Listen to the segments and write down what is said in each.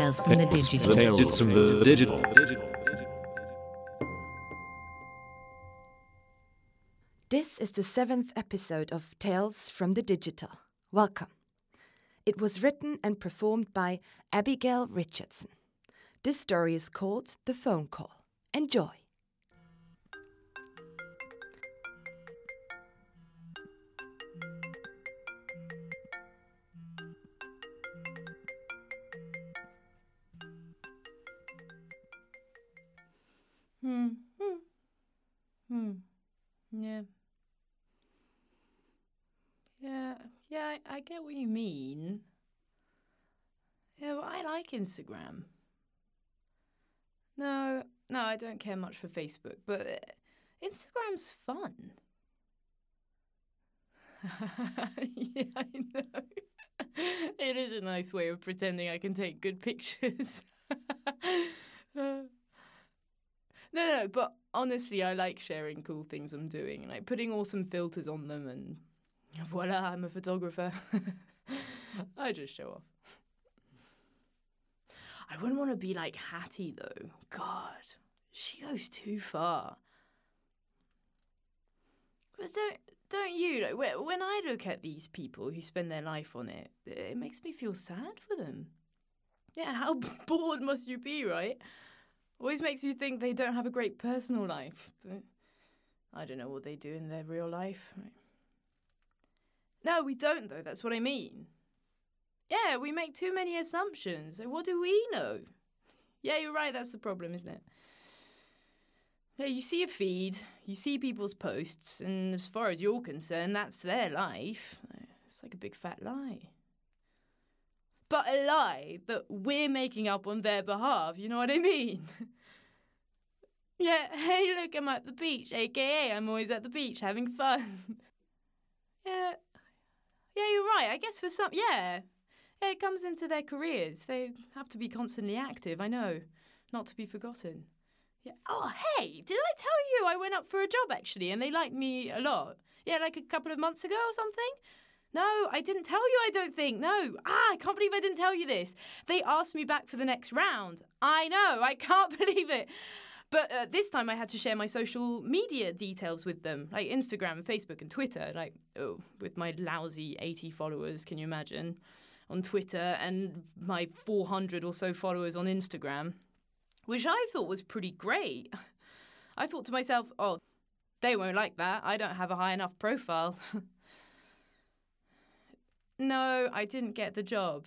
Tales from the Digital. Tales from the digital. This is the seventh episode of Tales from the Digital. Welcome. It was written and performed by Abigail Richardson. This story is called The Phone Call. Enjoy. Hmm. Hmm. Hmm. Yeah. Yeah. Yeah. I, I get what you mean. Yeah, but I like Instagram. No, no, I don't care much for Facebook, but uh, Instagram's fun. yeah, I know. it is a nice way of pretending I can take good pictures. no, no, but honestly, I like sharing cool things I'm doing, and like putting awesome filters on them, and voila, I'm a photographer. I just show off. I wouldn't want to be like Hattie though. God, she goes too far. But don't don't you? Like, when I look at these people who spend their life on it, it makes me feel sad for them. Yeah, how bored must you be, right? Always makes me think they don't have a great personal life. But I don't know what they do in their real life. No, we don't though. That's what I mean. Yeah, we make too many assumptions. What do we know? Yeah, you're right. That's the problem, isn't it? Yeah, you see a feed, you see people's posts, and as far as you're concerned, that's their life. It's like a big fat lie. But a lie that we're making up on their behalf, you know what I mean? yeah, hey, look, I'm at the beach, aka I'm always at the beach having fun. yeah. Yeah, you're right. I guess for some, yeah. Yeah, it comes into their careers. They have to be constantly active, I know. Not to be forgotten. Yeah. Oh, hey, did I tell you I went up for a job actually and they liked me a lot? Yeah, like a couple of months ago or something? No, I didn't tell you, I don't think. No. Ah, I can't believe I didn't tell you this. They asked me back for the next round. I know, I can't believe it. But uh, this time I had to share my social media details with them, like Instagram, Facebook, and Twitter. Like, oh, with my lousy 80 followers, can you imagine? On Twitter and my 400 or so followers on Instagram, which I thought was pretty great. I thought to myself, oh, they won't like that. I don't have a high enough profile. no, I didn't get the job.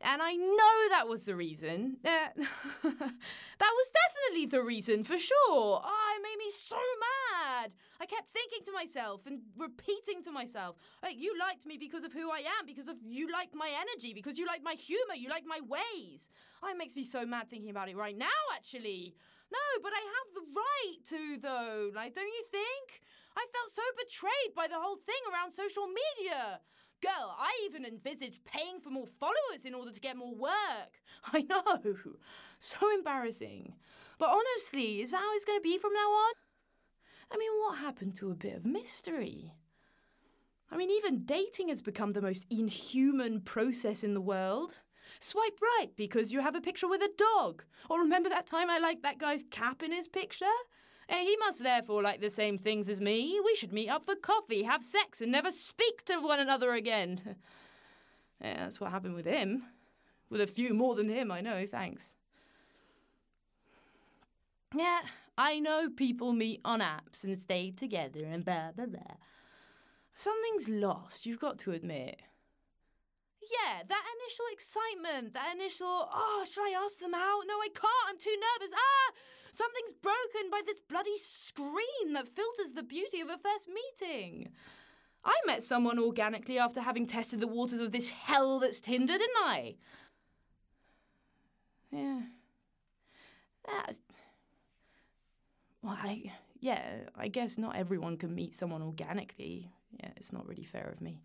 And I know that was the reason. Uh, that was definitely the reason, for sure. Oh, it made me so mad. I kept thinking to myself and repeating to myself, like, you liked me because of who I am, because of you liked my energy, because you liked my humor, you liked my ways. Oh, it makes me so mad thinking about it right now, actually. No, but I have the right to, though. Like, don't you think? I felt so betrayed by the whole thing around social media. Girl, I even envisaged paying for more followers in order to get more work. I know. So embarrassing. But honestly, is that how it's going to be from now on? I mean, what happened to a bit of mystery? I mean, even dating has become the most inhuman process in the world. Swipe right because you have a picture with a dog. Or remember that time I liked that guy's cap in his picture? Hey, he must therefore like the same things as me. We should meet up for coffee, have sex, and never speak to one another again. yeah, that's what happened with him. With a few more than him, I know, thanks. Yeah, I know people meet on apps and stay together and blah, blah, blah. Something's lost, you've got to admit. Yeah, that initial excitement, that initial, oh, should I ask them out? No, I can't, I'm too nervous. Ah, something's broken by this bloody screen that filters the beauty of a first meeting. I met someone organically after having tested the waters of this hell that's Tinder, didn't I? Yeah. That's. Well, I. Yeah, I guess not everyone can meet someone organically. Yeah, it's not really fair of me.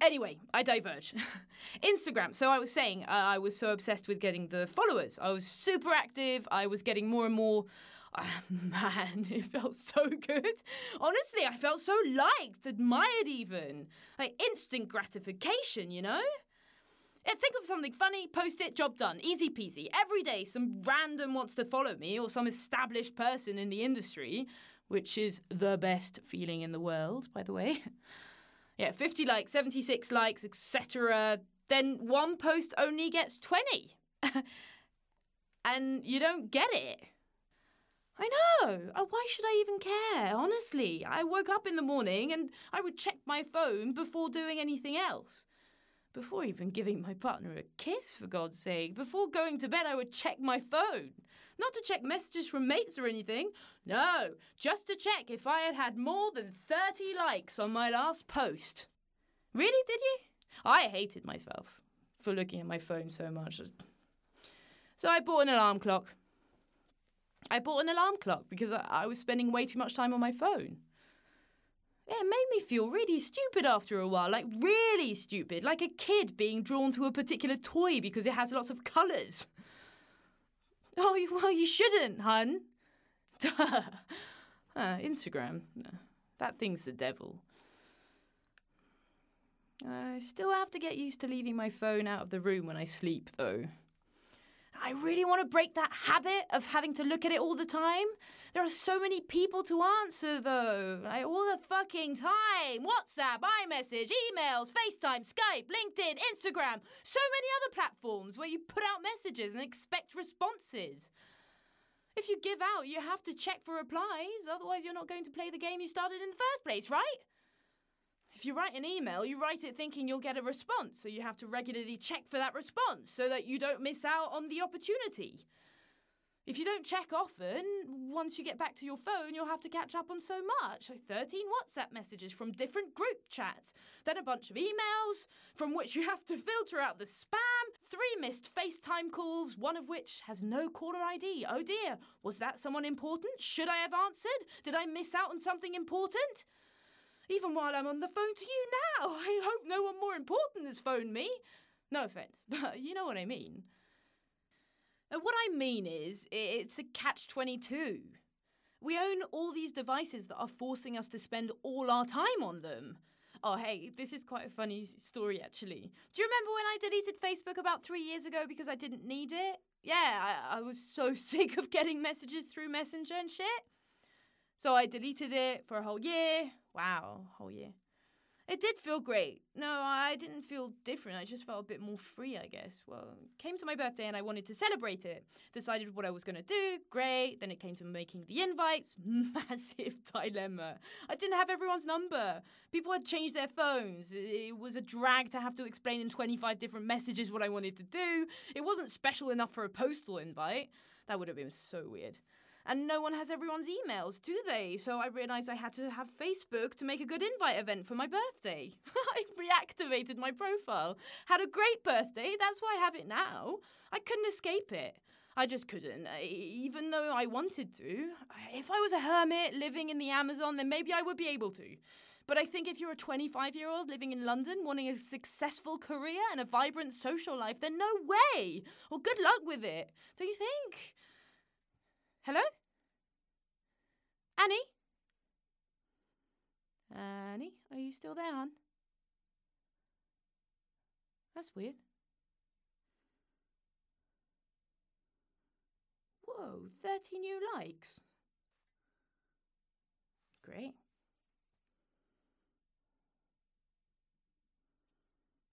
Anyway, I diverge. Instagram. So I was saying, uh, I was so obsessed with getting the followers. I was super active. I was getting more and more. Uh, man, it felt so good. Honestly, I felt so liked, admired, even. Like instant gratification, you know? Eh, Think of something funny, post it, job done. Easy peasy. Every day, some random wants to follow me or some established person in the industry, which is the best feeling in the world, by the way. yeah, 50 likes, 76 likes, etc. Then one post only gets 20. and you don't get it. I know. Oh, why should I even care? Honestly, I woke up in the morning and I would check my phone before doing anything else. Before even giving my partner a kiss, for God's sake. Before going to bed, I would check my phone. Not to check messages from mates or anything. No, just to check if I had had more than 30 likes on my last post. Really, did you? I hated myself for looking at my phone so much. So I bought an alarm clock. I bought an alarm clock because I, was spending way too much time on my phone. It made me feel really stupid after a while, like really stupid, like a kid being drawn to a particular toy because it has lots of colours. Oh, well, you shouldn't, hun. Duh. Ah, Instagram. That thing's the devil. I still have to get used to leaving my phone out of the room when I sleep, though. I really want to break that habit of having to look at it all the time. There are so many people to answer, though. Like, all the fucking time. WhatsApp, iMessage, emails, FaceTime, Skype, LinkedIn, Instagram. So many other platforms where you put out messages and expect responses. If you give out, you have to check for replies. Otherwise, you're not going to play the game you started in the first place, right? If you write an email, you write it thinking you'll get a response, so you have to regularly check for that response so that you don't miss out on the opportunity. If you don't check often, once you get back to your phone, you'll have to catch up on so much. So 13 WhatsApp messages from different group chats, then a bunch of emails, from which you have to filter out the spam, three missed FaceTime calls, one of which has no caller ID. Oh dear, was that someone important? Should I have answered? Did I miss out on something important? Even while I'm on the phone to you now, I hope no one more important has phoned me. No offense, but you know what I mean. And what I mean is, it's a catch 22. We own all these devices that are forcing us to spend all our time on them. Oh, hey, this is quite a funny story actually. Do you remember when I deleted Facebook about three years ago because I didn't need it? Yeah, I, I was so sick of getting messages through Messenger and shit. So I deleted it for a whole year. Wow, whole year. It did feel great. No, I didn't feel different. I just felt a bit more free, I guess. Well, came to my birthday and I wanted to celebrate it. Decided what I was going to do. Great. Then it came to making the invites. Massive dilemma. I didn't have everyone's number. People had changed their phones. It- It was a drag to have to explain in 25 different messages what I wanted to do. It wasn't special enough for a postal invite. That would have been so weird. And no one has everyone's emails, do they? So I realised I had to have Facebook to make a good invite event for my birthday. I reactivated my profile. Had a great birthday, that's why I have it now. I couldn't escape it. I just couldn't, even though I wanted to. If I was a hermit living in the Amazon, then maybe I would be able to. But I think if you're a 25 year old living in London wanting a successful career and a vibrant social life, then no way! Well, good luck with it. Do you think? Hello? Annie? Annie, are you still there, hon? That's weird. Whoa, 30 new likes. Great.